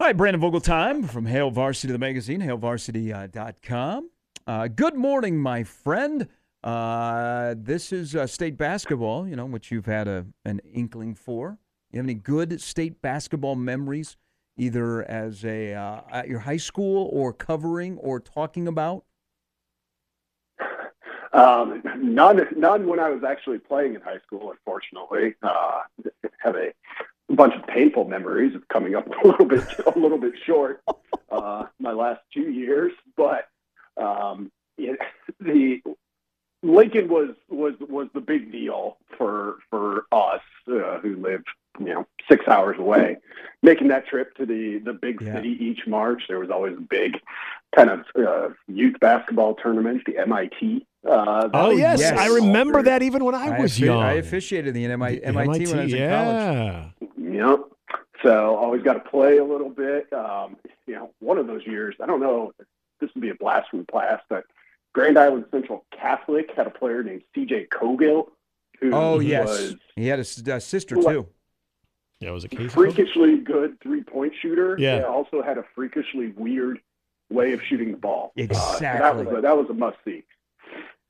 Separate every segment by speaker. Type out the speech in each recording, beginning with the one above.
Speaker 1: All right, Brandon Vogel time from Hail Varsity, the magazine, hailvarsity.com. Uh, good morning, my friend. Uh, this is uh, state basketball, you know, which you've had a, an inkling for. You have any good state basketball memories, either as a uh, at your high school or covering or talking about?
Speaker 2: Um, none, none when I was actually playing in high school. Unfortunately, uh, have a bunch of painful memories of coming up a little bit, a little bit short uh, my last two years. But um, it, the Lincoln was was was the big deal for for us uh, who lived you know six hours away. Making that trip to the the big
Speaker 1: Yeah.
Speaker 2: city each March, there was always a big kind of uh, youth basketball tournament, the MIT. Uh,
Speaker 3: Oh yes,
Speaker 1: yes.
Speaker 3: I remember that even when I, was young.
Speaker 1: I officiated the MIT,
Speaker 3: The
Speaker 1: MIT when I was in college.
Speaker 3: yeah.
Speaker 2: Yep. So always got to play a little bit. Um, you know, one of those years, I don't know, if this would be a blast from the past, but Grand Island Central Catholic had a player named C.J. Cogill, who
Speaker 1: Oh, yes.
Speaker 2: was
Speaker 1: He had a sister,
Speaker 2: What?
Speaker 1: too.
Speaker 3: Yeah, it was a case. of-
Speaker 2: freakishly good three-point shooter.
Speaker 3: Yeah.
Speaker 2: and also had a freakishly weird way of shooting the ball. Uh, so that
Speaker 1: Exactly.
Speaker 2: was a, that was a must-see.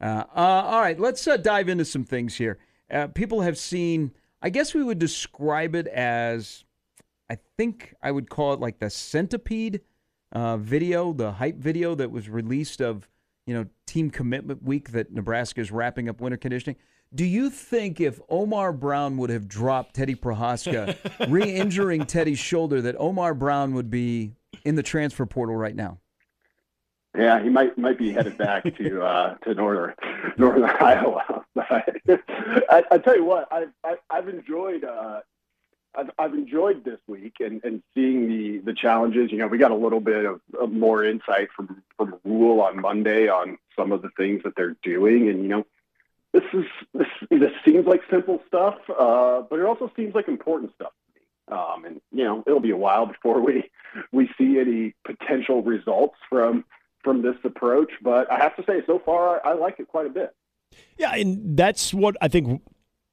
Speaker 1: Uh, uh, all right, let's uh, dive into some things here. Uh, people have seen, I guess we would describe it as, I think I would call it like the centipede uh, video, the hype video that was released of, you know, team commitment week that Nebraska is wrapping up winter conditioning. Do you think if Omar Brown would have dropped Teddy Prochazka, re-injuring Teddy's shoulder, that Omar Brown would be in the transfer portal right now?
Speaker 2: Yeah, he might might be headed back to uh, to northern northern Iowa. But I, I tell you what, I've I, I've enjoyed uh, I've I've enjoyed this week and, and seeing the the challenges. You know, we got a little bit of, of more insight from from Rhule on Monday on some of the things that they're doing, and you know, this is this this seems like simple stuff, uh, but it also seems like important stuff. to me. Um, and you know, it'll be a while before we we see any potential results from from this approach. But I have to say, so far, I, I like it quite a bit.
Speaker 3: Yeah, and that's what I think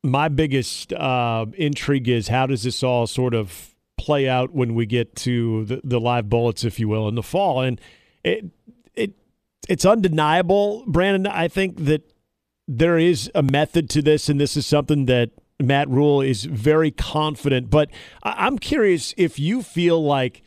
Speaker 3: my biggest uh, intrigue is. How does this all sort of play out when we get to the, the live bullets, if you will, in the fall? And it it it's undeniable, Brandon. I think that there is a method to this, and this is something that Matt Rhule is very confident. But I'm curious if you feel like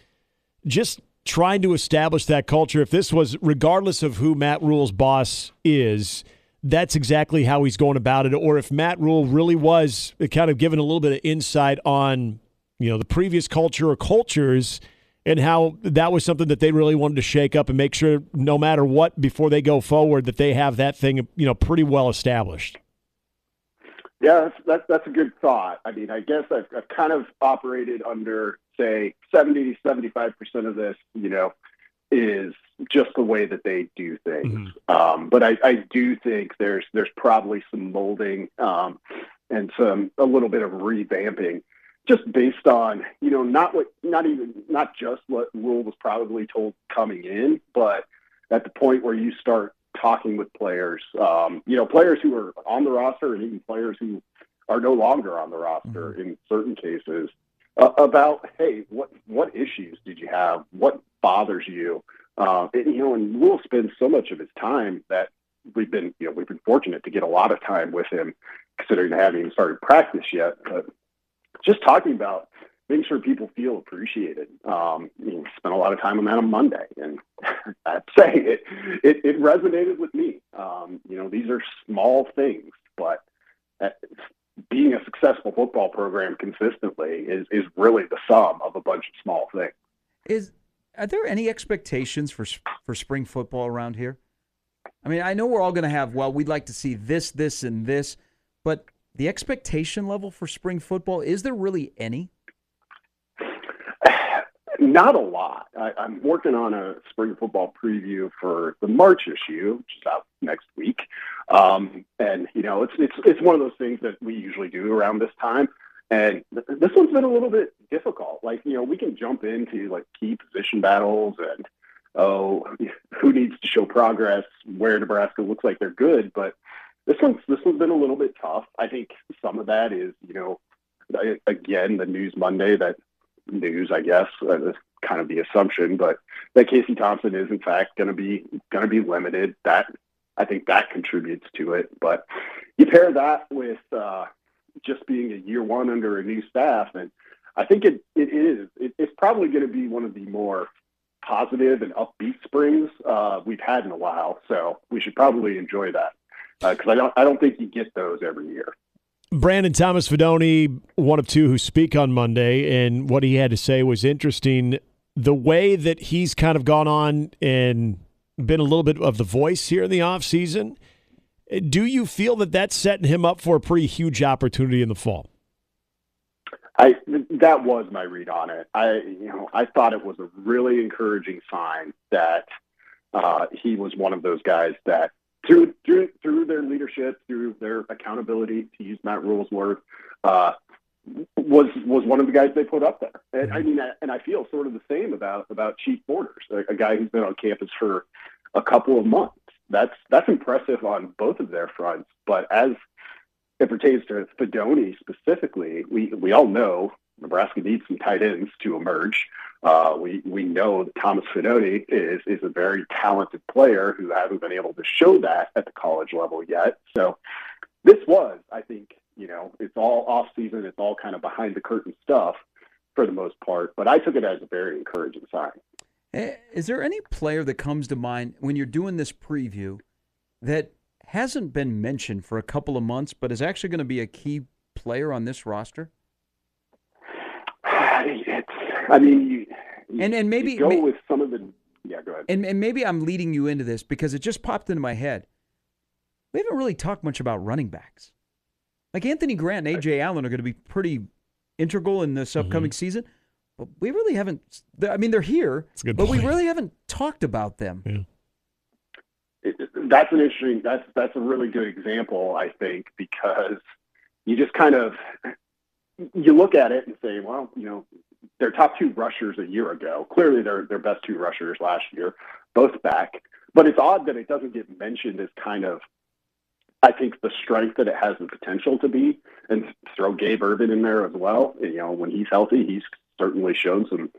Speaker 3: just trying to establish that culture, if this was regardless of who Matt Rhule's boss is, that's exactly how he's going about it, or if Matt Rhule really was kind of given a little bit of insight on, you know, the previous culture or cultures and how that was something that they really wanted to shake up and make sure no matter what before they go forward that they have that thing, you know, pretty well established.
Speaker 2: Yeah, that's, that's that's a good thought. I mean, I guess I've, I've kind of operated under say 70 75 percent of this, you know, is just the way that they do things. Um, but I, I do think there's there's probably some molding um, and some a little bit of revamping, just based on you know not what not even not just what Rhule was probably told coming in, but at the point where you start talking with players, um, you know, players who are on the roster and even players who are no longer on the roster in certain cases uh, about, hey, what what issues did you have? What bothers you? Uh, and, you know, and Rhule spends so much of his time that we've been, you know, we've been fortunate to get a lot of time with him, considering haven't even started practice yet. But just talking about making sure people feel appreciated. Um, you know, spent a lot of time on that on Monday, and I'd say it, it, it resonated with me. Um, you know, these are small things, but uh, being a successful football program consistently is, is really the sum of a bunch of small things.
Speaker 1: Is are there any expectations for for spring football around here? I mean, I know we're all going to have. Well, we'd like to see this, this, and this, but the expectation level for spring football is there really any?
Speaker 2: Not a lot. I, I'm working on a spring football preview for the March issue, which is out next week. Um, and you know, it's it's it's one of those things that we usually do around this time. And th- this one's been a little bit difficult. Like you know, we can jump into like key position battles and oh, who needs to show progress, where Nebraska looks like they're good, but this one's this one's been a little bit tough. I think some of that is you know, again the news Monday that news, I guess, uh, kind of the assumption, but that Casey Thompson is in fact going to be going to be limited. That I think that contributes to it. But you pair that with uh, just being a year one under a new staff, and I think it it is. It, it's probably going to be one of the more positive and upbeat springs uh, we've had in a while. So we should probably enjoy that because uh, I don't I don't think you get those every year.
Speaker 3: Brandon Thomas Fidone, one of two who speak on Monday, and what he had to say was interesting. The way that he's kind of gone on and been a little bit of the voice here in the offseason, do you feel that that's setting him up for a pretty huge opportunity in the fall?
Speaker 2: I that was my read on it. I you know I thought it was a really encouraging sign that uh, he was one of those guys that through through through their leadership, through their accountability, to use Matt Rhule's word, uh, was was one of the guys they put up there. And I mean, and I feel sort of the same about about Chief Borders, a, a guy who's been on campus for a couple of months. That's that's impressive on both of their fronts. But as it pertains to Fidone specifically, we we all know Nebraska needs some tight ends to emerge. Uh, we we know that Thomas Fidone is is a very talented player who hasn't been able to show that at the college level yet. So this was, I think, you know, it's all off season, it's all kind of behind the curtain stuff for the most part. But I took it as a very encouraging sign.
Speaker 1: Eh, is there any player that comes to mind when you're doing this preview that hasn't been mentioned for a couple of months, but is actually going to be a key player on this roster?
Speaker 2: It's, I mean, you,
Speaker 1: and and maybe
Speaker 2: go
Speaker 1: may,
Speaker 2: with some of the. Yeah, go ahead.
Speaker 1: And and maybe I'm leading you into this because it just popped into my head. We haven't really talked much about running backs. Like Anthony Grant and Ajay Allen are going to be pretty integral in this upcoming mm-hmm. season, but we really haven't. I mean, they're here, but point. we really haven't talked about them.
Speaker 3: Yeah
Speaker 2: that's an interesting. That's that's a really good example, I think, because you just kind of you look at it and say, well, you know, their top two rushers a year ago. Clearly, their their best two rushers last year, both back. But it's odd that it doesn't get mentioned as kind of, I think, the strength that it has the potential to be. And throw Gabe Ervin in there as well. You know, when he's healthy, he's certainly shown some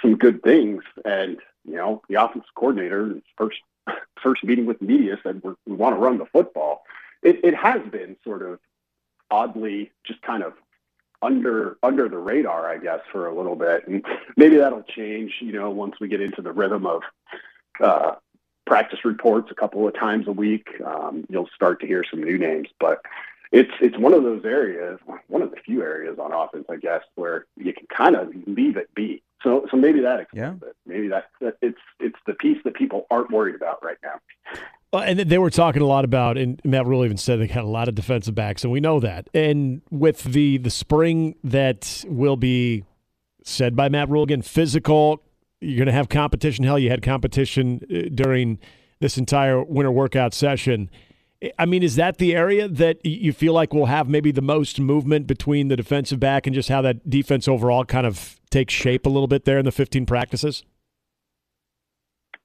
Speaker 2: some good things. And you know, the offensive coordinator first first meeting with media said we want to run the football. It, it has been sort of oddly just kind of under under the radar, I guess, for a little bit, and maybe that'll change. You know, once we get into the rhythm of uh, practice reports a couple of times a week, um, you'll start to hear some new names. But it's it's one of those areas, one of the few areas on offense, I guess, where you can kind of leave it be. So so maybe that explains yeah. it. Maybe that, that it's it's the piece that people aren't worried about right now.
Speaker 3: And they were talking a lot about, and Matt Rhule even said they got a lot of defensive backs, and we know that. And with the the spring that will be said by Matt Rhule again, physical. You're going to have competition. Hell, you had competition uh, during this entire winter workout session. I mean, is that the area that you feel like will have maybe the most movement between the defensive back and just how that defense overall kind of takes shape a little bit there in the 15 practices?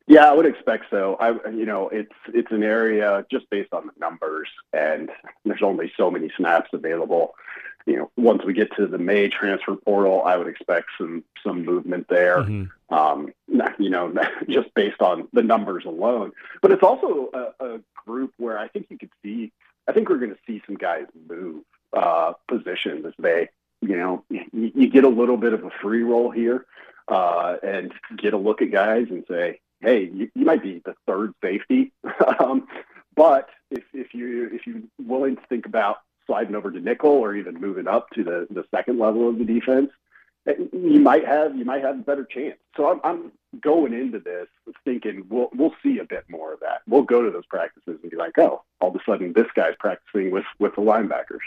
Speaker 2: Yeah, I would expect so. I, you know, it's it's an area just based on the numbers, and there's only so many snaps available. You know, once we get to the May transfer portal, I would expect some some movement there. Mm-hmm. Um, you know, just based on the numbers alone. But it's also a, a group where I think you could see. I think we're going to see some guys move uh, positions as they, you know, you, you get a little bit of a free roll here uh, and get a look at guys and say, hey, you, you might be the third safety, um, but if, if you if you're willing to think about sliding over to nickel or even moving up to the, the second level of the defense, eh, you might have you might have a better chance. So I'm, I'm going into this thinking we'll we'll see a bit more of that. We'll go to those practices and be like, oh, all of a sudden this guy's practicing with with the linebackers.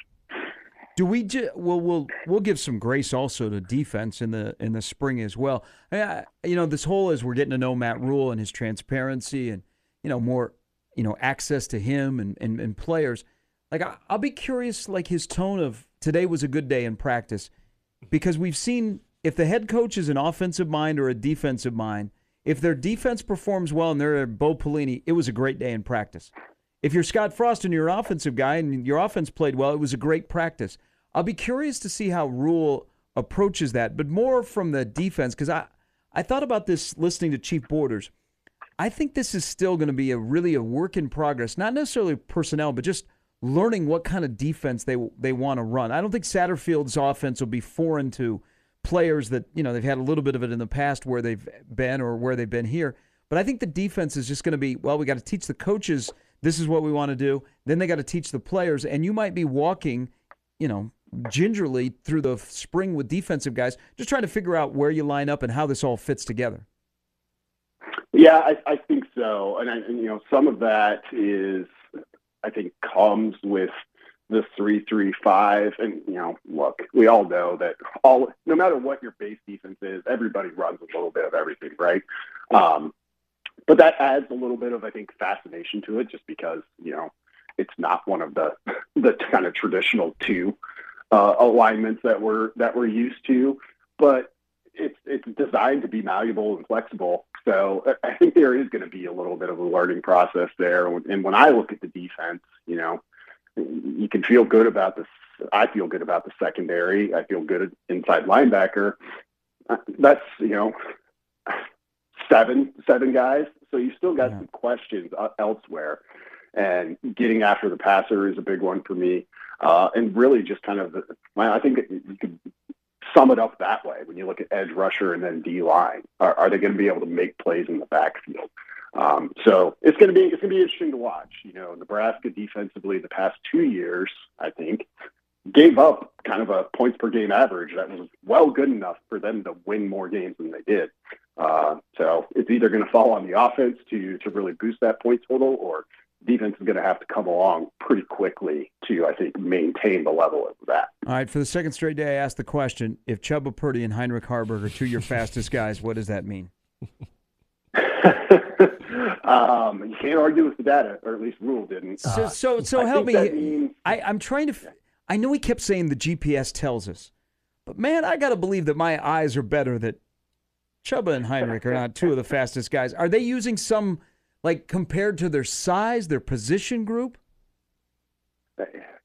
Speaker 1: Do we? Ju- well, we'll we'll give some grace also to defense in the in the spring as well. I, you know, this whole as we're getting to know Matt Rhule and his transparency and you know more you know access to him and and, and players. Like I, I'll be curious, like his tone of today was a good day in practice, because we've seen if the head coach is an offensive mind or a defensive mind, if their defense performs well and they're Bo Pelini, it was a great day in practice. If you're Scott Frost and you're an offensive guy and your offense played well, it was a great practice. I'll be curious to see how Rhule approaches that, but more from the defense because I, I thought about this listening to Chief Borders. I think this is still going to be a really a work in progress, not necessarily personnel, but just learning what kind of defense they they want to run. I don't think Satterfield's offense will be foreign to players that you know they've had a little bit of it in the past where they've been or where they've been here. But I think the defense is just going to be well. We got to teach the coaches this is what we want to do. Then they got to teach the players, and you might be walking, you know, gingerly through the spring with defensive guys, just trying to figure out where you line up and how this all fits together.
Speaker 2: Yeah, I, I think so, and, I, and you know, some of that is, I think, comes with the three three five, and you know, look, we all know that all, no matter what your base defense is, everybody runs a little bit of everything, right? Um, but that adds a little bit of, I think, fascination to it, just because you know it's not one of the the kind of traditional two uh, alignments that we're that we're used to, but it's it's designed to be malleable and flexible. So I think there is going to be a little bit of a learning process there. And when I look at the defense, you know, you can feel good about this. I feel good about the secondary. I feel good inside linebacker. That's you know seven seven guys. So you still got yeah. some questions uh, elsewhere, and getting after the passer is a big one for me. Uh, and really, just kind of, I think you could sum it up that way when you look at edge rusher and then D line. Are, are they going to be able to make plays in the backfield? Um, so it's going to be it's going to be interesting to watch. You know, Nebraska defensively the past two years, I think, gave up kind of a points per game average that was well good enough for them to win more games than they did. Uh, so it's either going to fall on the offense to to really boost that point total, or defense is going to have to come along pretty quickly to, I think, maintain the level of that.
Speaker 1: All right, for the second straight day, I asked the question: If Chubba Purdy and Heinrich Haarberg are two of your fastest guys, what does that mean?
Speaker 2: um, you can't argue with the data, or at least Rhule didn't.
Speaker 1: So, so, so help me. Means... I, I'm trying to. I know he kept saying the GPS tells us, but man, I got to believe that my eyes are better that Chubba and Heinrich are not two of the fastest guys. Are they using some, like, compared to their size, their position group?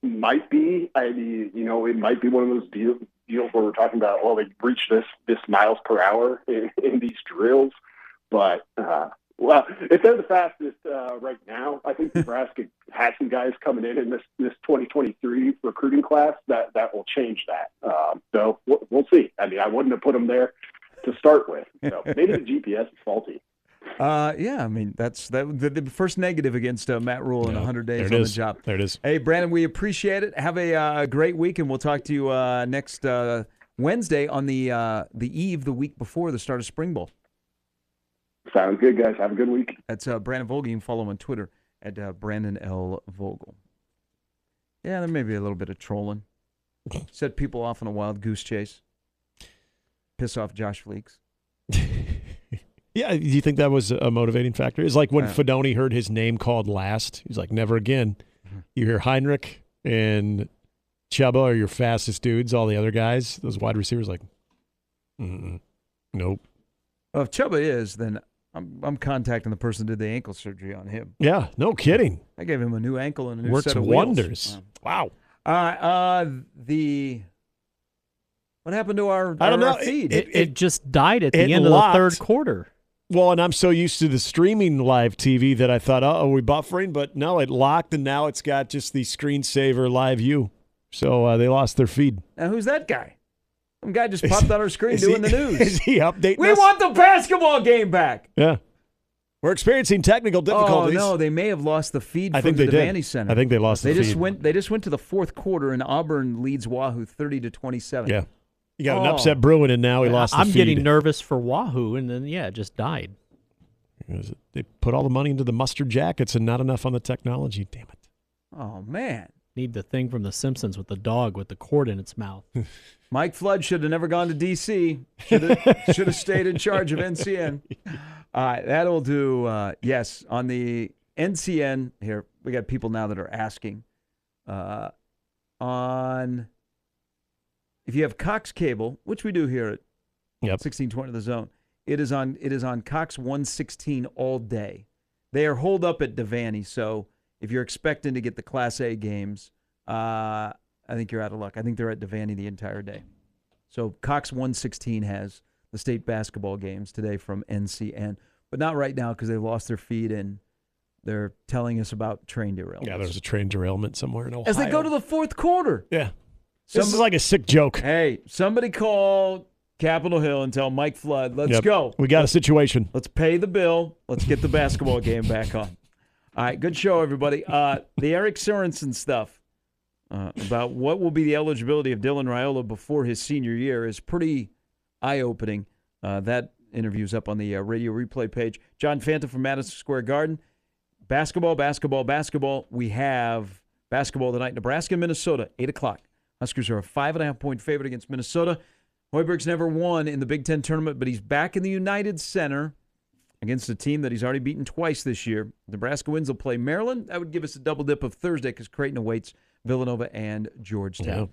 Speaker 2: Might be. I mean, you know, it might be one of those deals, deals where we're talking about, well, they reach this this miles per hour in, in these drills. But uh, well, if they're the fastest uh, right now, I think Nebraska has some guys coming in in this this 2023 recruiting class that that will change that. Um, so we'll, we'll see. I mean, I wouldn't have put them there to start with. So maybe the GPS is faulty.
Speaker 1: Uh, yeah, I mean that's that the, the first negative against uh, Matt Rhule in yeah, 100 days on
Speaker 3: is.
Speaker 1: the job.
Speaker 3: There it is.
Speaker 1: Hey, Brandon, we appreciate it. Have a uh, great week, and we'll talk to you uh, next uh, Wednesday on the uh, the eve, the week before the start of Spring Bowl.
Speaker 2: Sounds good, guys. Have a good week.
Speaker 1: That's Brandon Vogel. You can follow him on Twitter at Brandon L Vogel. Yeah, there may be a little bit of trolling. Set people off on a wild goose chase piss off Josh Fleeks.
Speaker 3: yeah, do you think that was a motivating factor? It's like when uh, Fidone heard his name called last. He's like, never again. Mm-hmm. You hear Heinrich and Chubba are your fastest dudes. All the other guys, those wide receivers, like, nope.
Speaker 1: Well, if Chubba is, then I'm, I'm contacting the person who did the ankle surgery on him.
Speaker 3: Yeah, no kidding.
Speaker 1: I gave him a new ankle and a new
Speaker 3: Works
Speaker 1: set of
Speaker 3: wonders.
Speaker 1: Wow. wow. Uh, uh, the what happened to our, I don't our, know. feed?
Speaker 4: It, it, it, just died at the end locked. of the third quarter.
Speaker 3: Well, and I'm so used to the streaming live TV that I thought, oh, are we buffering? But no, it locked, and now it's got just the screensaver live view. So uh, they lost their feed.
Speaker 1: Now, who's that guy? Some guy just popped on our screen doing
Speaker 3: he,
Speaker 1: the news.
Speaker 3: Is he updating
Speaker 1: We
Speaker 3: us?
Speaker 1: want the basketball game back.
Speaker 3: Yeah. We're experiencing technical difficulties.
Speaker 1: Oh no, they may have lost the feed
Speaker 3: I
Speaker 1: from
Speaker 3: think
Speaker 1: the
Speaker 3: they
Speaker 1: Devaney
Speaker 3: did.
Speaker 1: Center.
Speaker 3: I think they lost
Speaker 1: they
Speaker 3: the
Speaker 1: just
Speaker 3: feed.
Speaker 1: went they just went to the fourth quarter and Auburn leads Wahoo 30 to 27.
Speaker 3: Yeah. You got oh. an upset brewing, and now he lost.
Speaker 4: I'm
Speaker 3: feed.
Speaker 4: getting nervous for Wahoo, and then yeah, it just died.
Speaker 3: They put all the money into the mustard jackets and not enough on the technology. Damn it!
Speaker 1: Oh man,
Speaker 4: need the thing from The Simpsons with the dog with the cord in its mouth.
Speaker 1: Mike Flood should have never gone to D.C. Should have, should have stayed in charge of NCN. All right, that'll do. Uh, yes, on the NCN here, we got people now that are asking uh, on if you have Cox cable, which we do here at
Speaker 3: yep.
Speaker 1: 1620 the zone, it is on it is on Cox 116 all day. They are holed up at Devaney, so if you're expecting to get the Class A games, uh, I think you're out of luck. I think they're at Devaney the entire day. So Cox 116 has the state basketball games today from NCN, but not right now because they lost their feed and they're telling us about train derailment.
Speaker 3: Yeah, there's a train derailment somewhere in Ohio.
Speaker 1: As they go to the fourth quarter.
Speaker 3: yeah. This is like a sick joke.
Speaker 1: Hey, somebody call Capitol Hill and tell Mike Flood, let's
Speaker 3: Yep.
Speaker 1: go.
Speaker 3: We got a situation.
Speaker 1: Let's pay the bill. Let's get the basketball game back on. All right, good show, everybody. Uh, the Eric Sorensen stuff uh, about what will be the eligibility of Dylan Raiola before his senior year is pretty eye opening. Uh, that interview's up on the uh, radio replay page. John Fanta from Madison Square Garden. Basketball, basketball, basketball. We have basketball tonight. Nebraska, Minnesota, 8 o'clock. Huskers are a five and a half point favorite against Minnesota. Hoiberg's never won in the Big Ten tournament, but he's back in the United Center against a team that he's already beaten twice this year. Nebraska wins. They'll play Maryland. That would give us a double dip of Thursday because Creighton awaits Villanova and Georgetown.
Speaker 3: Yeah.